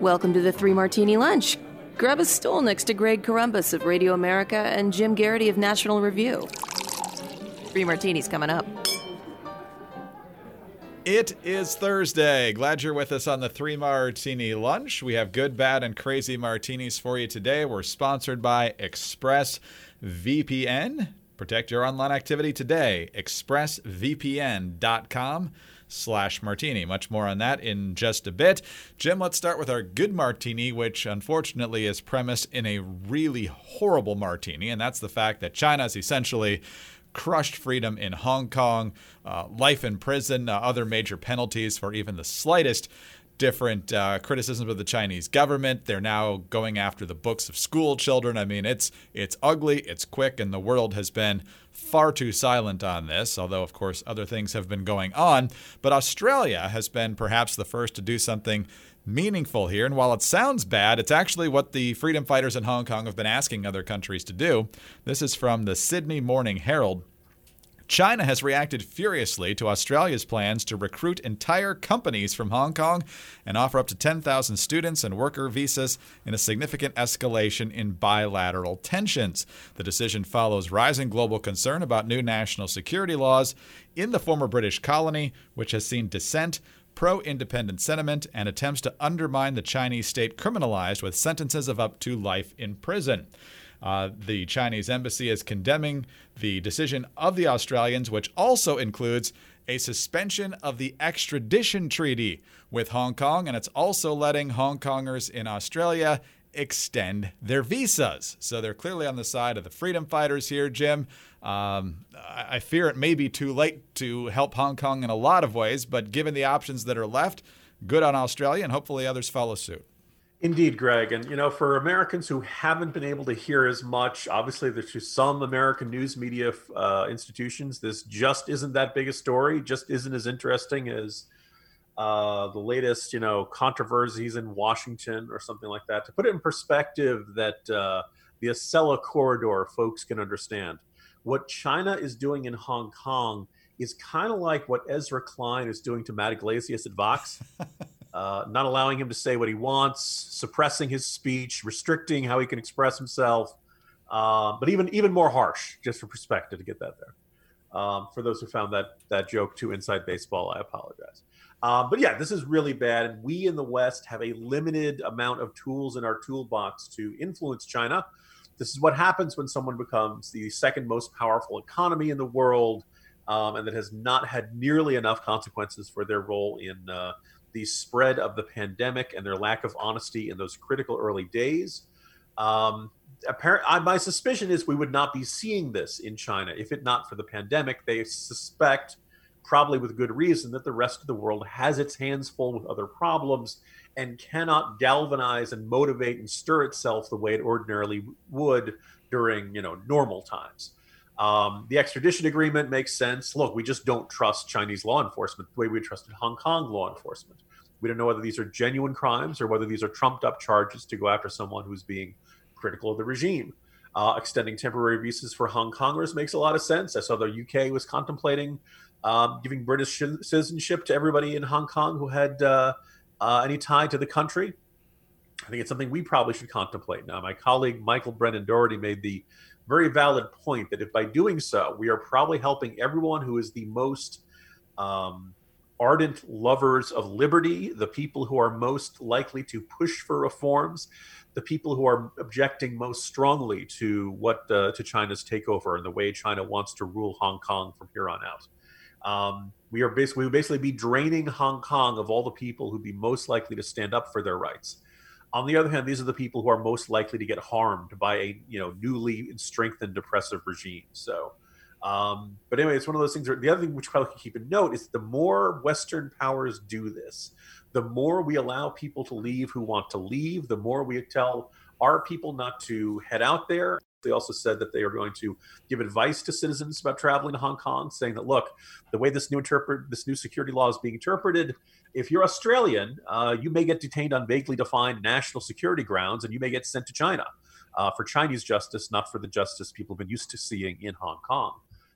Welcome to the Three Martini Lunch. Grab a stool next to Greg Corombos of Radio America and Jim Geraghty of National Review. Three martinis coming up. It is Thursday. Glad you're with us on the Three Martini Lunch. We have good, bad, and crazy martinis for you today. We're sponsored by ExpressVPN. Protect your online activity today. ExpressVPN.com slash martini. Much more on that in just a bit. Jim, let's start with our good martini, which unfortunately is premised in a really horrible martini, and that's the fact that China essentially crushed freedom in Hong Kong, uh, life in prison, uh, other major penalties for even the slightest different uh, criticisms of the Chinese government. They're now going after the books of school children. I mean, it's it's ugly, it's quick, and the world has been far too silent on this. Although, of course, other things have been going on. But Australia has been perhaps the first to do something meaningful here. And while it sounds bad, it's actually what the freedom fighters in Hong Kong have been asking other countries to do. This is from the Sydney Morning Herald. China has reacted furiously to Australia's plans to recruit entire companies from Hong Kong and offer up to 10,000 students and worker visas in a significant escalation in bilateral tensions. The decision follows rising global concern about new national security laws in the former British colony, which has seen dissent pro independent sentiment, and attempts to undermine the Chinese state criminalized with sentences of up to life in prison. Uh, the Chinese embassy is condemning the decision of the Australians, which also includes a suspension of the extradition treaty with Hong Kong, and it's also letting Hong Kongers in Australia extend their visas. So they're clearly on the side of the freedom fighters here, Jim. Um, I fear it may be too late to help Hong Kong in a lot of ways, but given the options that are left, good on Australia, and hopefully others follow suit. Indeed, Greg. And, you know, for Americans who haven't been able to hear as much, obviously, there's some American news media uh, institutions. This just isn't that big a story, just isn't as interesting as uh, the latest, you know, controversies in Washington or something like that. To put it in perspective, that uh, the Acela corridor folks can understand what China is doing in Hong Kong is kind of like what Ezra Klein is doing to Matt Yglesias at Vox. uh, not allowing him to say what he wants, suppressing his speech, restricting how he can express himself, uh, but even even more harsh, just for perspective to get that there. Um, for those who found that that joke too inside baseball, I apologize. Uh, but yeah, this is really bad. And we in the West have a limited amount of tools in our toolbox to influence China. This is what happens when someone becomes the second most powerful economy in the world, um, and that has not had nearly enough consequences for their role in uh, the spread of the pandemic and their lack of honesty in those critical early days. Um, apparent, my suspicion is we would not be seeing this in China if it not for the pandemic. They suspect, probably with good reason, that the rest of the world has its hands full with other problems and cannot galvanize and motivate and stir itself the way it ordinarily would during you know normal times. Um, the extradition agreement makes sense. Look, we just don't trust Chinese law enforcement the way we trusted Hong Kong law enforcement. We don't know whether these are genuine crimes or whether these are trumped up charges to go after someone who's being critical of the regime. Uh, extending temporary visas for Hong Kongers makes a lot of sense. I saw the UK was contemplating um, giving British citizenship to everybody in Hong Kong who had uh, uh, any tie to the country. I think it's something we probably should contemplate. Now, my colleague Michael Brendan Dougherty made the very valid point that if by doing so, we are probably helping everyone who is the most um, ardent lovers of liberty, the people who are most likely to push for reforms, the people who are objecting most strongly to what uh, to China's takeover and the way China wants to rule Hong Kong from here on out. Um, we are basically we would basically be draining Hong Kong of all the people who'd be most likely to stand up for their rights. On the other hand, these are the people who are most likely to get harmed by a you know newly strengthened oppressive regime. So, um, but anyway, it's one of those things. Where, the other thing which probably can keep in note is the more Western powers do this, the more we allow people to leave who want to leave, the more we tell our people not to head out there they also said that they are going to give advice to citizens about traveling to Hong Kong, saying that look, the way this new interpret this new security law is being interpreted, if you're Australian, uh, you may get detained on vaguely defined national security grounds, and you may get sent to China uh, for Chinese justice, not for the justice people have been used to seeing in Hong Kong.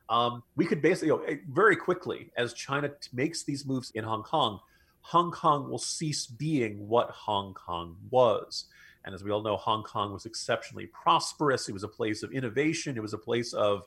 Um, we could basically, you know, very quickly, as China makes these moves in Hong Kong, Hong Kong will cease being what Hong Kong was. And as we all know, Hong Kong was exceptionally prosperous. It was a place of innovation. It was a place of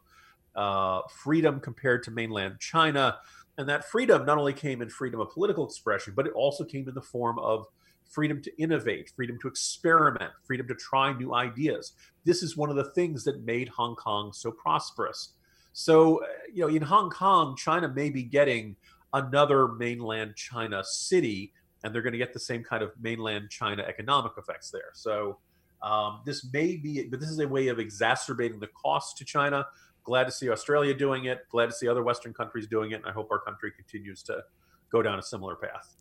uh, freedom compared to mainland China. And that freedom not only came in freedom of political expression, but it also came in the form of freedom to innovate, freedom to experiment, freedom to try new ideas. This is one of the things that made Hong Kong so prosperous. So, you know, in Hong Kong, China may be getting another mainland China city, and they're going to get the same kind of mainland China economic effects there. So, um, this may be, but this is a way of exacerbating the cost to China. Glad to see Australia doing it. Glad to see other Western countries doing it. And I hope our country continues to go down a similar path.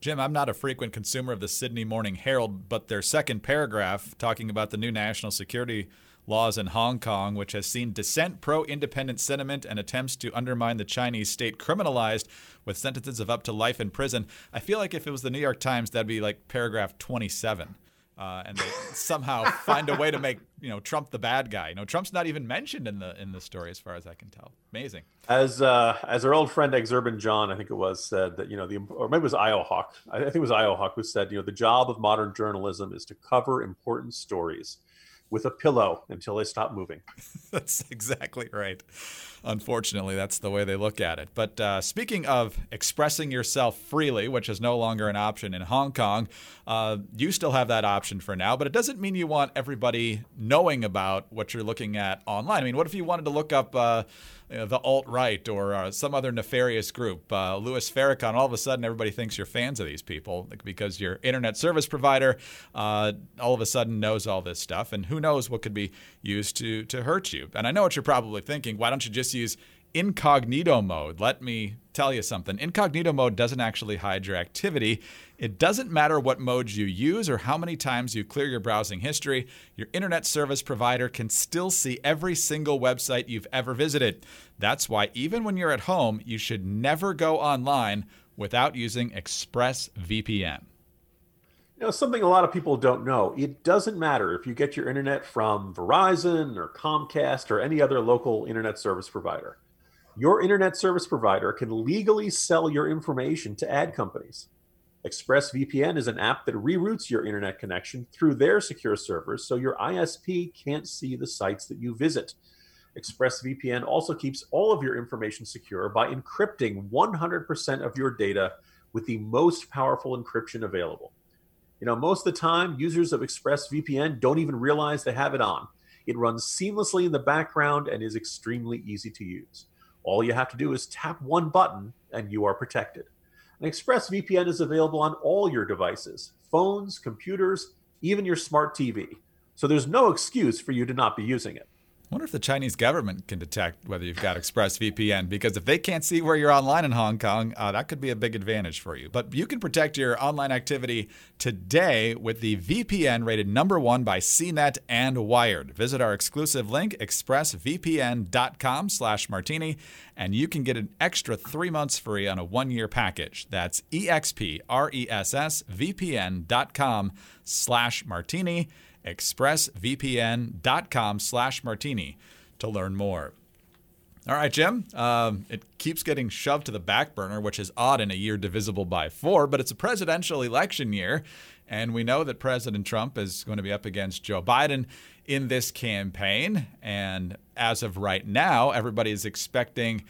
Jim, I'm not a frequent consumer of the Sydney Morning Herald, but their second paragraph talking about the new national security laws in Hong Kong, which has seen dissent, pro independent sentiment, and attempts to undermine the Chinese state criminalized with sentences of up to life in prison. I feel like if it was the New York Times, that'd be like paragraph 27 uh, and they somehow find a way to make you know Trump the bad guy. You know, Trump's not even mentioned in the in the story as far as I can tell. Amazing. As uh, as our old friend Exurban Jon, I think it was, said that you know the or maybe it was Iowahawk. I think it was Iowahawk who said you know the job of modern journalism is to cover important stories with a pillow until they stop moving. that's exactly right. Unfortunately, that's the way they look at it. But uh, speaking of expressing yourself freely, which is no longer an option in Hong Kong, uh, you still have that option for now, but it doesn't mean you want everybody knowing about what you're looking at online. I mean, what if you wanted to look up uh, the alt right or uh, some other nefarious group, uh, Louis Farrakhan? All of a sudden, everybody thinks you're fans of these people because your internet service provider uh, all of a sudden knows all this stuff, and who knows what could be used to to hurt you. And I know what you're probably thinking. Why don't you just use incognito mode. Let me tell you something. Incognito mode doesn't actually hide your activity. It doesn't matter what modes you use or how many times you clear your browsing history, your internet service provider can still see every single website you've ever visited. That's why, even when you're at home, you should never go online without using ExpressVPN. You know, something a lot of people don't know. It doesn't matter if you get your internet from Verizon or Comcast or any other local internet service provider your internet service provider can legally sell your information to ad companies. ExpressVPN is an app that reroutes your internet connection through their secure servers so your ISP can't see the sites that you visit. ExpressVPN also keeps all of your information secure by encrypting 100% of your data with the most powerful encryption available. You know, most of the time, users of ExpressVPN don't even realize they have it on. It runs seamlessly in the background and is extremely easy to use. All you have to do is tap one button and you are protected. And ExpressVPN is available on all your devices phones, computers, even your smart TV. So there's no excuse for you to not be using it. I wonder if the Chinese government can detect whether you've got ExpressVPN because if they can't see where you're online in Hong Kong, uh, that could be a big advantage for you. But you can protect your online activity today with the VPN rated number one by CNET and Wired. Visit our exclusive link, expressvpn.com slash martini, and you can get an extra three months free on a one-year package. That's expressvpn.com slash martini expressvpn.com slash martini to learn more. All right, Jim. Um, it keeps getting shoved to the back burner, which is odd in a year divisible by four, but it's a presidential election year. And we know that President Trump is going to be up against Joe Biden in this campaign. And as of right now, everybody is expecting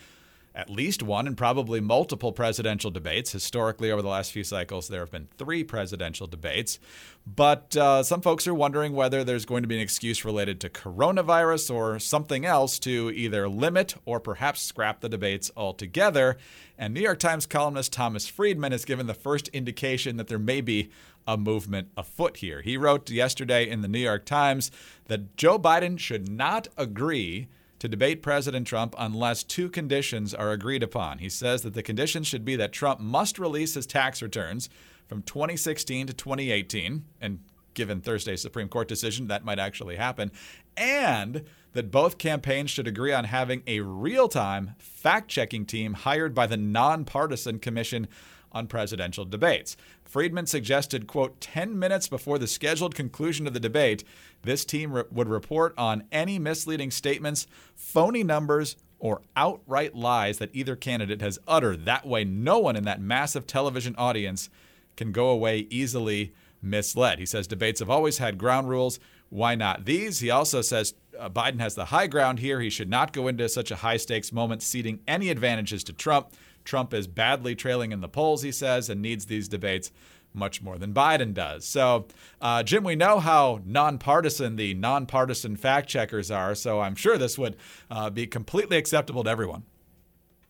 at least one and probably multiple presidential debates. Historically, over the last few cycles, there have been three presidential debates. But uh, some folks are wondering whether there's going to be an excuse related to coronavirus or something else to either limit or perhaps scrap the debates altogether. And New York Times columnist Thomas Friedman has given the first indication that there may be a movement afoot here. He wrote yesterday in the New York Times that Joe Biden should not agree to debate President Trump unless two conditions are agreed upon. He says that the conditions should be that Trump must release his tax returns from 2016 to 2018, and given Thursday's Supreme Court decision, that might actually happen, and that both campaigns should agree on having a real time fact checking team hired by the nonpartisan Commission on Presidential Debates. Friedman suggested, quote, 10 minutes before the scheduled conclusion of the debate, this team re- would report on any misleading statements, phony numbers, or outright lies that either candidate has uttered. That way, no one in that massive television audience can go away easily misled. He says debates have always had ground rules. Why not these? He also says uh, Biden has the high ground here. He should not go into such a high stakes moment ceding any advantages to Trump. Trump is badly trailing in the polls, he says, and needs these debates much more than Biden does. So, uh, Jim, we know how nonpartisan the nonpartisan fact checkers are, so I'm sure this would uh, be completely acceptable to everyone.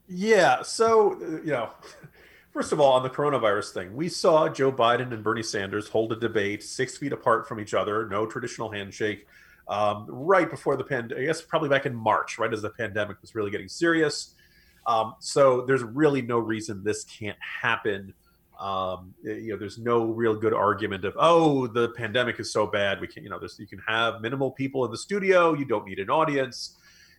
Yeah. So, you know, first of all, on the coronavirus thing, we saw Joe Biden and Bernie Sanders hold a debate six feet apart from each other, no traditional handshake, um, right before the pandemic, I guess probably back in March, right as the pandemic was really getting serious. Um, so there's really no reason this can't happen. Um, you know, there's no real good argument of, oh, the pandemic is so bad. We can't. you know, there's, you can have minimal people in the studio. You don't need an audience.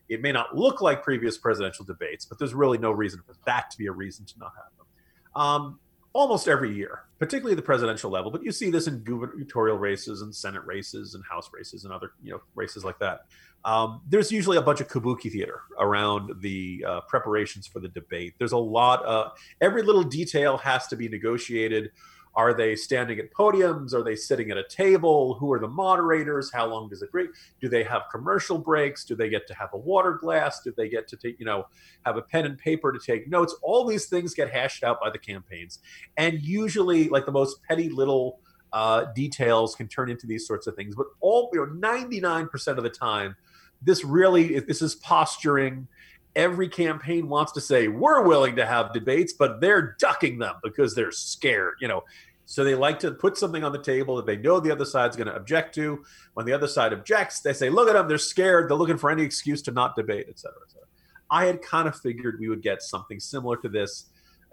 It may not look like previous presidential debates, but there's really no reason for that to be a reason to not have them. Um, almost every year, particularly the presidential level, but you see this in gubernatorial races and Senate races and House races and other you know races like that. Um, there's usually a bunch of kabuki theater around the uh, preparations for the debate. There's a lot of every little detail has to be negotiated. Are they standing at podiums? Are they sitting at a table? Who are the moderators? How long does it break? Do they have commercial breaks? Do they get to have a water glass? Do they get to take, you know, have a pen and paper to take notes? All these things get hashed out by the campaigns. And usually, like the most petty little uh, details can turn into these sorts of things. But all, you know, 99% of the time, this really, this is posturing every campaign wants to say we're willing to have debates but they're ducking them because they're scared you know. So they like to put something on the table that they know the other side's going to object to. When the other side objects they say look at them they're scared. They're looking for any excuse to not debate et cetera, et cetera. i had kind of figured we would get something similar to this.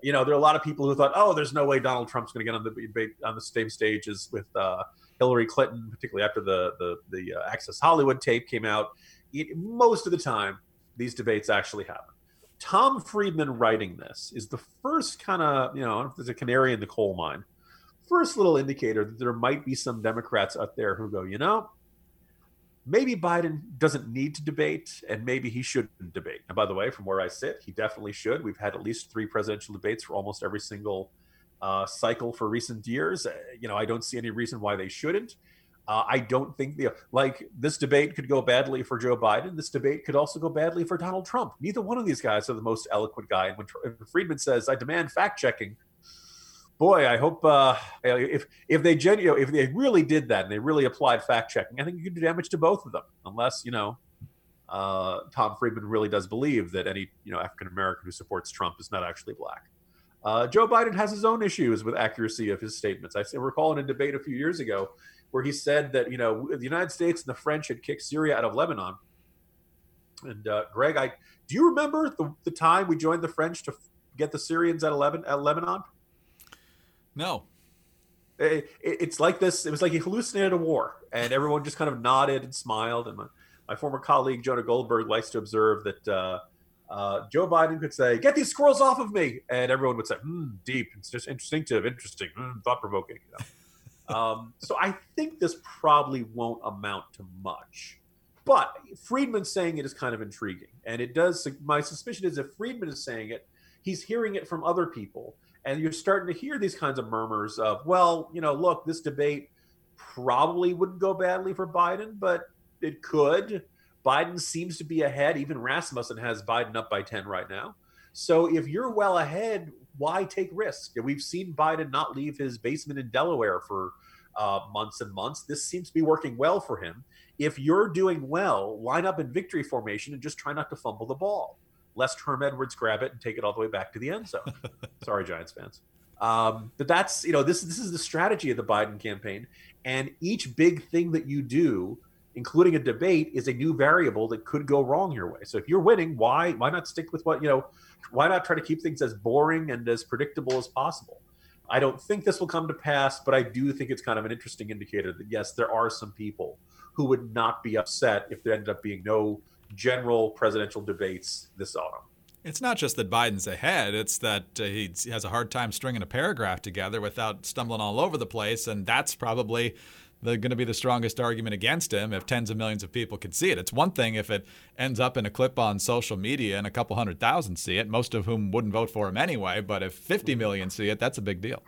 You know there are a lot of people who thought oh there's no way donald trump's going to get on the debate on the same stage as with uh, hillary clinton particularly after the the, the uh, access hollywood tape came out. It, most of the time these debates actually happen. Tom Friedman writing this is the first kind of, you know, there's a canary in the coal mine, first little indicator that there might be some Democrats out there who go, you know, maybe Biden doesn't need to debate and maybe he shouldn't debate. And by the way, from where I sit, he definitely should. We've had at least three presidential debates for almost every single uh, cycle for recent years. Uh, you know, I don't see any reason why they shouldn't. Uh, I don't think the like this debate could go badly for Joe Biden. This debate could also go badly for Donald Trump. Neither one of these guys are the most eloquent guy. And when, Friedman says, "I demand fact checking," boy, I hope uh, if if they genu- you know, if they really did that and they really applied fact checking, I think you could do damage to both of them. Unless you know, uh, Tom Friedman really does believe that any you know African American who supports Trump is not actually black. Uh, Joe Biden has his own issues with accuracy of his statements. I recall in a debate a few years ago where he said that you know the United States and the French had kicked Syria out of Lebanon. And uh, Greg, I do you remember the, the time we joined the French to get the Syrians at? Out of Lebanon? No. It, it, it's like this. It was like he hallucinated a war, and everyone just kind of nodded and smiled. And my, my former colleague Jonah Goldberg likes to observe that. Uh, uh, Joe Biden could say, "Get these squirrels off of me," and everyone would say, hmm, "Deep, it's just instinctive, interesting, mm, thought provoking." You know? Um, so I think this probably won't amount to much. But Friedman saying it is kind of intriguing. And it does, my suspicion is if Friedman is saying it, he's hearing it from other people. And you're starting to hear these kinds of murmurs of, well, you know, look, this debate probably wouldn't go badly for Biden, but it could. Biden seems to be ahead. Even Rasmussen has Biden up by 10 right now. So if you're well ahead, why take risk? We've seen Biden not leave his basement in Delaware for uh, months and months. This seems to be working well for him. If you're doing well, line up in victory formation and just try not to fumble the ball. Lest Herm Edwards grab it and take it all the way back to the end zone. Sorry, Giants fans. Um, but that's you know this this is the strategy of the Biden campaign, and each big thing that you do, including a debate, is a new variable that could go wrong your way. So if you're winning, why why not stick with what you know? Why not try to keep things as boring and as predictable as possible? I don't think this will come to pass, but I do think it's kind of an interesting indicator that yes, there are some people who would not be upset if there ended up being no general presidential debates this autumn. It's not just that Biden's ahead, it's that uh, he has a hard time stringing a paragraph together without stumbling all over the place. And that's probably going to be the strongest argument against him if tens of millions of people can see it. It's one thing if it ends up in a clip on social media and a couple hundred thousand see it, most of whom wouldn't vote for him anyway. But if 50 million see it, that's a big deal.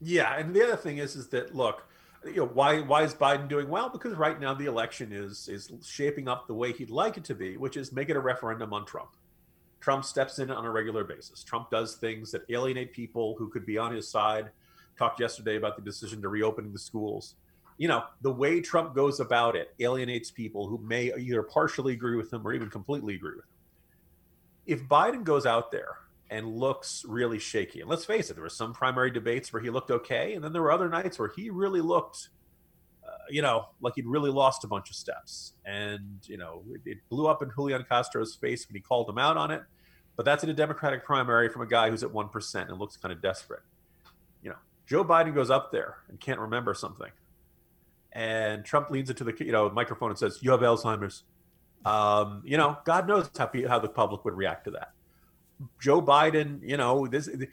Yeah, and the other thing is, is that look, you know, why why is Biden doing well? Because right now the election is is shaping up the way he'd like it to be, which is make it a referendum on Trump. Trump steps in on a regular basis. Trump does things that alienate people who could be on his side. Talked yesterday about the decision to reopening the schools. You know, the way Trump goes about it alienates people who may either partially agree with him or even completely agree with him. If Biden goes out there and looks really shaky, and let's face it, there were some primary debates where he looked okay, and then there were other nights where he really looked uh, you know, like he'd really lost a bunch of steps. And, you know, it, it, blew up in Julian Castro's face when he called him out on it. But that's in a Democratic primary from a guy who's at 1% and looks kind of desperate. You know, Joe Biden goes up there and can't remember something. And Trump leans into the you know microphone and says, "You have Alzheimer's." Um, you know, God knows how, how the public would react to that. Joe Biden, you know, this the,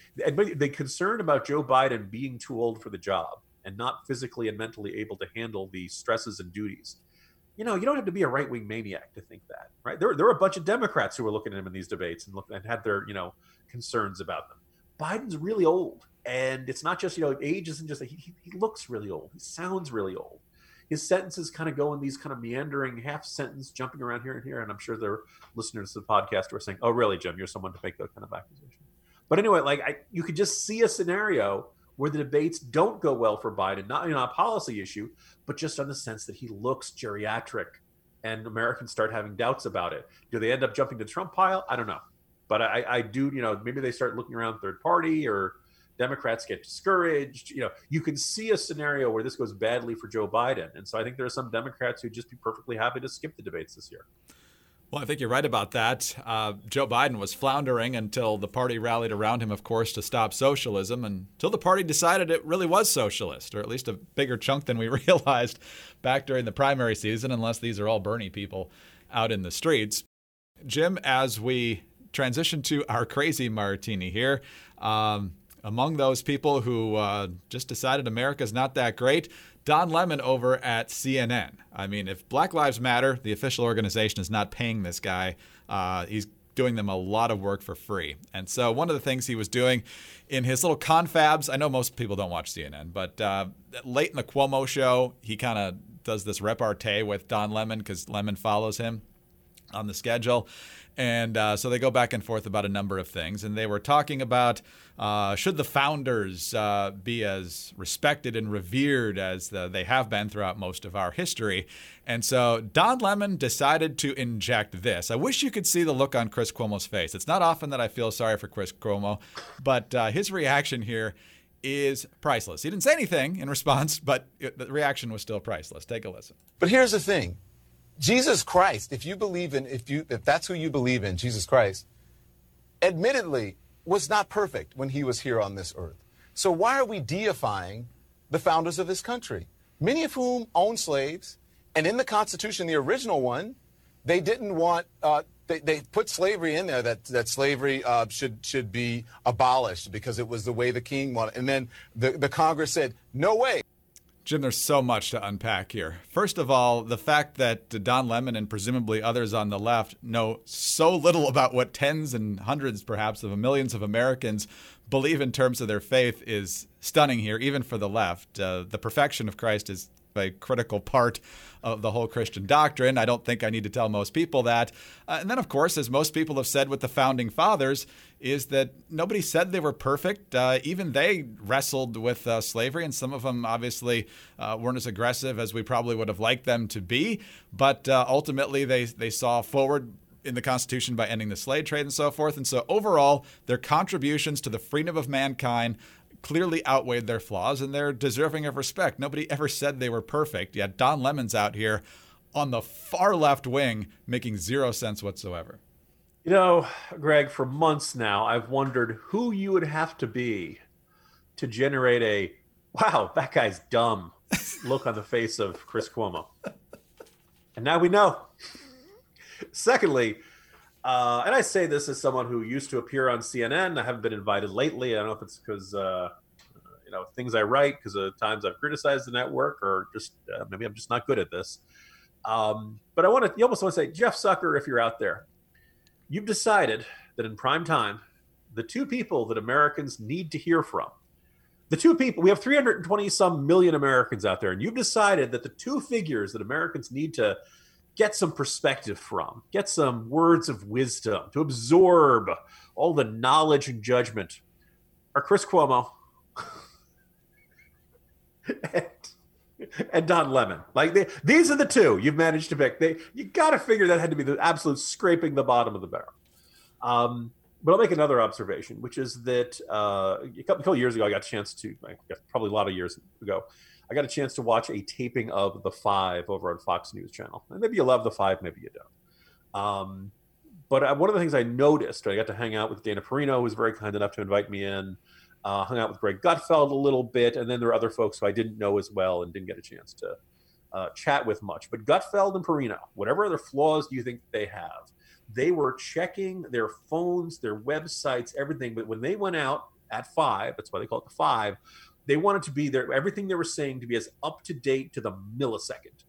the concern about Joe Biden being too old for the job and not physically and mentally able to handle the stresses and duties you know, you don't have to be a right wing maniac to think that, right? There, there were a bunch of Democrats who were looking at him in these debates and look and had their, you know, concerns about them. Biden's really old, and it's not just you know, age isn't just he, he looks really old. He sounds really old. His sentences kind of go in these kind of meandering half sentence, jumping around here and here. And I'm sure are listeners to the podcast who are saying, "Oh, really, Jim? You're someone to make that kind of accusation." But anyway, like I, you could just see a scenario where the debates don't go well for Biden, not you know, a policy issue, but just on the sense that he looks geriatric and Americans start having doubts about it. Do they end up jumping to Trump pile? I don't know. But I, I do, you know, maybe they start looking around third party or Democrats get discouraged. You know, you can see a scenario where this goes badly for Joe Biden. And so I think there are some Democrats who'd just be perfectly happy to skip the debates this year. Well, I think you're right about that. Uh, Joe Biden was floundering until the party rallied around him, of course, to stop socialism, until the party decided it really was socialist, or at least a bigger chunk than we realized back during the primary season, unless these are all Bernie people out in the streets. Jim, as we transition to our crazy martini here, um, among those people who uh, just decided America's not that great, Don Lemon over at CNN. I mean, if Black Lives Matter, the official organization, is not paying this guy, uh, he's doing them a lot of work for free. And so, one of the things he was doing in his little confabs, I know most people don't watch CNN, but uh, late in the Cuomo show, he kind of does this repartee with Don Lemon because Lemon follows him on the schedule. And uh, so they go back and forth about a number of things. And they were talking about uh, should the founders uh, be as respected and revered as the, they have been throughout most of our history. And so Don Lemon decided to inject this. I wish you could see the look on Chris Cuomo's face. It's not often that I feel sorry for Chris Cuomo, but uh, his reaction here is priceless. He didn't say anything in response, but it, the reaction was still priceless. Take a listen. But here's the thing Jesus Christ, if you believe in, if you, if that's who you believe in, Jesus Christ, admittedly was not perfect when he was here on this earth. So why are we deifying the founders of this country? Many of whom owned slaves, and in the Constitution, the original one, they didn't want. Uh, they, they put slavery in there that that slavery uh, should should be abolished because it was the way the king wanted. And then the, the Congress said, no way. Jim, there's so much to unpack here. First of all, the fact that Don Lemon and presumably others on the left know so little about what tens and hundreds, perhaps, of millions of Americans believe in terms of their faith is stunning here, even for the left. Uh, the perfection of Christ is a critical part of the whole Christian doctrine. I don't think I need to tell most people that. Uh, and then, of course, as most people have said with the founding fathers, is that nobody said they were perfect. Uh, even they wrestled with uh, slavery, and some of them obviously uh, weren't as aggressive as we probably would have liked them to be. But uh, ultimately, they they saw forward in the Constitution by ending the slave trade and so forth. And so, overall, their contributions to the freedom of mankind clearly outweighed their flaws and they're deserving of respect. Nobody ever said they were perfect, yet Don Lemon's out here on the far left wing making zero sense whatsoever. You know, Greg, for months now, I've wondered who you would have to be to generate a wow, that guy's dumb look on the face of Chris Cuomo. And now we know. Secondly, uh, and I say this as someone who used to appear on CNN. I haven't been invited lately. I don't know if it's because uh, you know things I write because of times I've criticized the network, or just uh, maybe I'm just not good at this. Um, but I want to, you almost want to say, Jeff Zucker, if you're out there, you've decided that in prime time, the two people that Americans need to hear from, the two people, we have 320 some million Americans out there, and you've decided that the two figures that Americans need to get some perspective from, get some words of wisdom, to absorb all the knowledge and judgment are Chris Cuomo and, and Don Lemon. Like they, these are the two you've managed to pick. They you got to figure that had to be the absolute scraping the bottom of the barrel. Um, but I'll make another observation, which is that uh, a couple, years ago, I got a chance to, probably a lot of years ago, I got a chance to watch a taping of The Five over on Fox News Channel. And maybe you love The Five, maybe you don't. Um, but uh, one of the things I noticed, I got to hang out with Dana Perino, who was very kind enough to invite me in. Uh, hung out with Greg Gutfeld a little bit, and then there were other folks who I didn't know as well and didn't get a chance to uh, chat with much. But Gutfeld and Perino, whatever other flaws do you think they have, they were checking their phones, their websites, everything. But when they went out at five, that's why they call it the five, they wanted to be there, everything they were saying to be as up to date to the millisecond.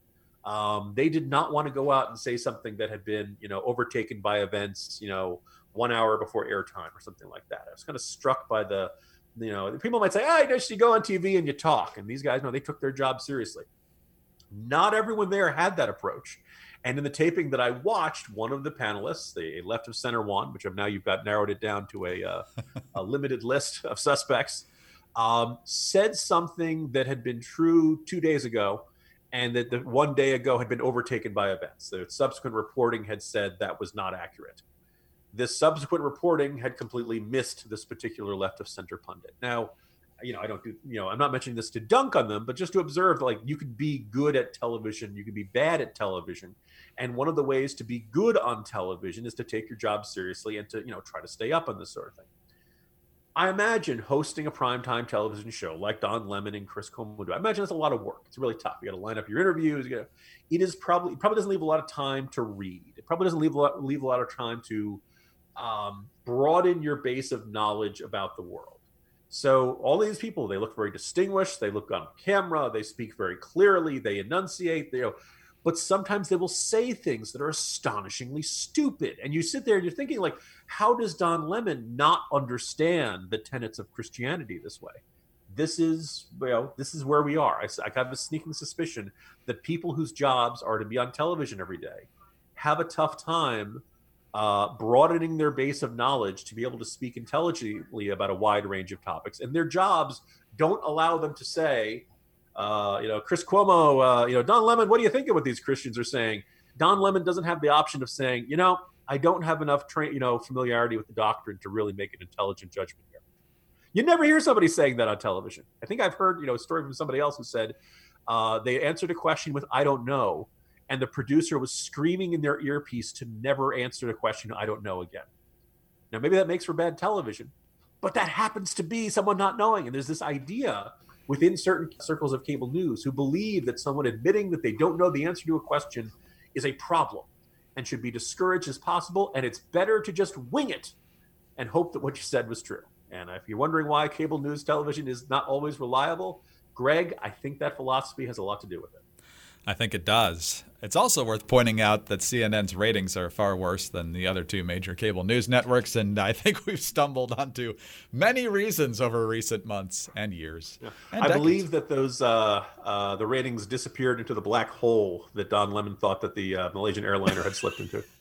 Um, they did not want to go out and say something that had been, you know, overtaken by events, you know, one hour before airtime or something like that. I was kind of struck by the, you know, people might say, "Ah, oh, you go on TV and you talk," and these guys know they took their job seriously. Not everyone there had that approach. And in the taping that I watched, one of the panelists, the left of center one, which I've now you've got narrowed it down to a, uh, a limited list of suspects, um, said something that had been true two days ago and that the one day ago had been overtaken by events. The subsequent reporting had said that was not accurate. This subsequent reporting had completely missed this particular left of center pundit. Now, you know, I don't do, you know, I'm not mentioning this to dunk on them, but just to observe, like, you could be good at television, you could be bad at television. And one of the ways to be good on television is to take your job seriously and to, you know, try to stay up on this sort of thing. I imagine hosting a primetime television show like Don Lemon and Chris Cuomo do. I imagine that's a lot of work. It's really tough. You got to line up your interviews. You gotta, it is probably it probably doesn't leave a lot of time to read. It probably doesn't leave a lot, leave a lot of time to um, broaden your base of knowledge about the world. So all these people, they look very distinguished. They look on camera. They speak very clearly. They enunciate. They, you know, but sometimes they will say things that are astonishingly stupid. And you sit there and you're thinking, like, how does Don Lemon not understand the tenets of Christianity this way? This is, you know, this is where we are. I, I have a sneaking suspicion that people whose jobs are to be on television every day have a tough time uh, broadening their base of knowledge to be able to speak intelligently about a wide range of topics. And their jobs don't allow them to say, uh, you know, Chris Cuomo, uh, you know, Don Lemon, what do you think of what these Christians are saying? Don Lemon doesn't have the option of saying, you know, I don't have enough, tra- you know, familiarity with the doctrine to really make an intelligent judgment here. You never hear somebody saying that on television. I think I've heard, you know, a story from somebody else who said uh, they answered a question with "I don't know," and the producer was screaming in their earpiece to never answer the question "I don't know" again. Now, maybe that makes for bad television, but that happens to be someone not knowing. And there's this idea within certain circles of cable news who believe that someone admitting that they don't know the answer to a question is a problem and should be discouraged as possible. And it's better to just wing it and hope that what you said was true. And if you're wondering why cable news television is not always reliable, Greg, I think that philosophy has a lot to do with it. I think it does. It's also worth pointing out that CNN's ratings are far worse than the other two major cable news networks, and I think we've stumbled onto many reasons over recent months and years. Yeah. And I believe that those uh, uh, the ratings disappeared into the black hole that Don Lemon thought that the uh, Malaysian airliner had slipped into.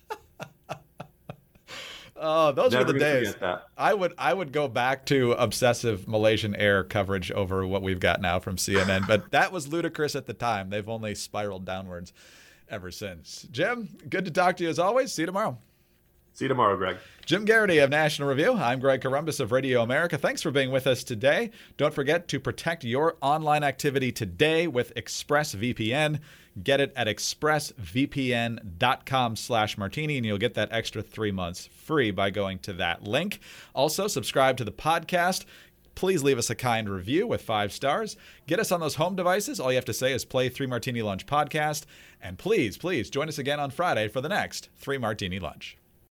Oh, those Never were the days. I would I would go back to obsessive Malaysian Air coverage over what we've got now from CNN, but that was ludicrous at the time. They've only spiraled downwards ever since. Jim, good to talk to you as always. See you tomorrow. See you tomorrow, Greg. Jim Geraghty of National Review. I'm Greg Corombos of Radio America. Thanks for being with us today. Don't forget to protect your online activity today with ExpressVPN. Get it at expressvpn.com slash martini, and you'll get that extra three months free by going to that link. Also, subscribe to the podcast. Please leave us a kind review with five stars. Get us on those home devices. All you have to say is play Three Martini Lunch podcast. And please, please join us again on Friday for the next Three Martini Lunch.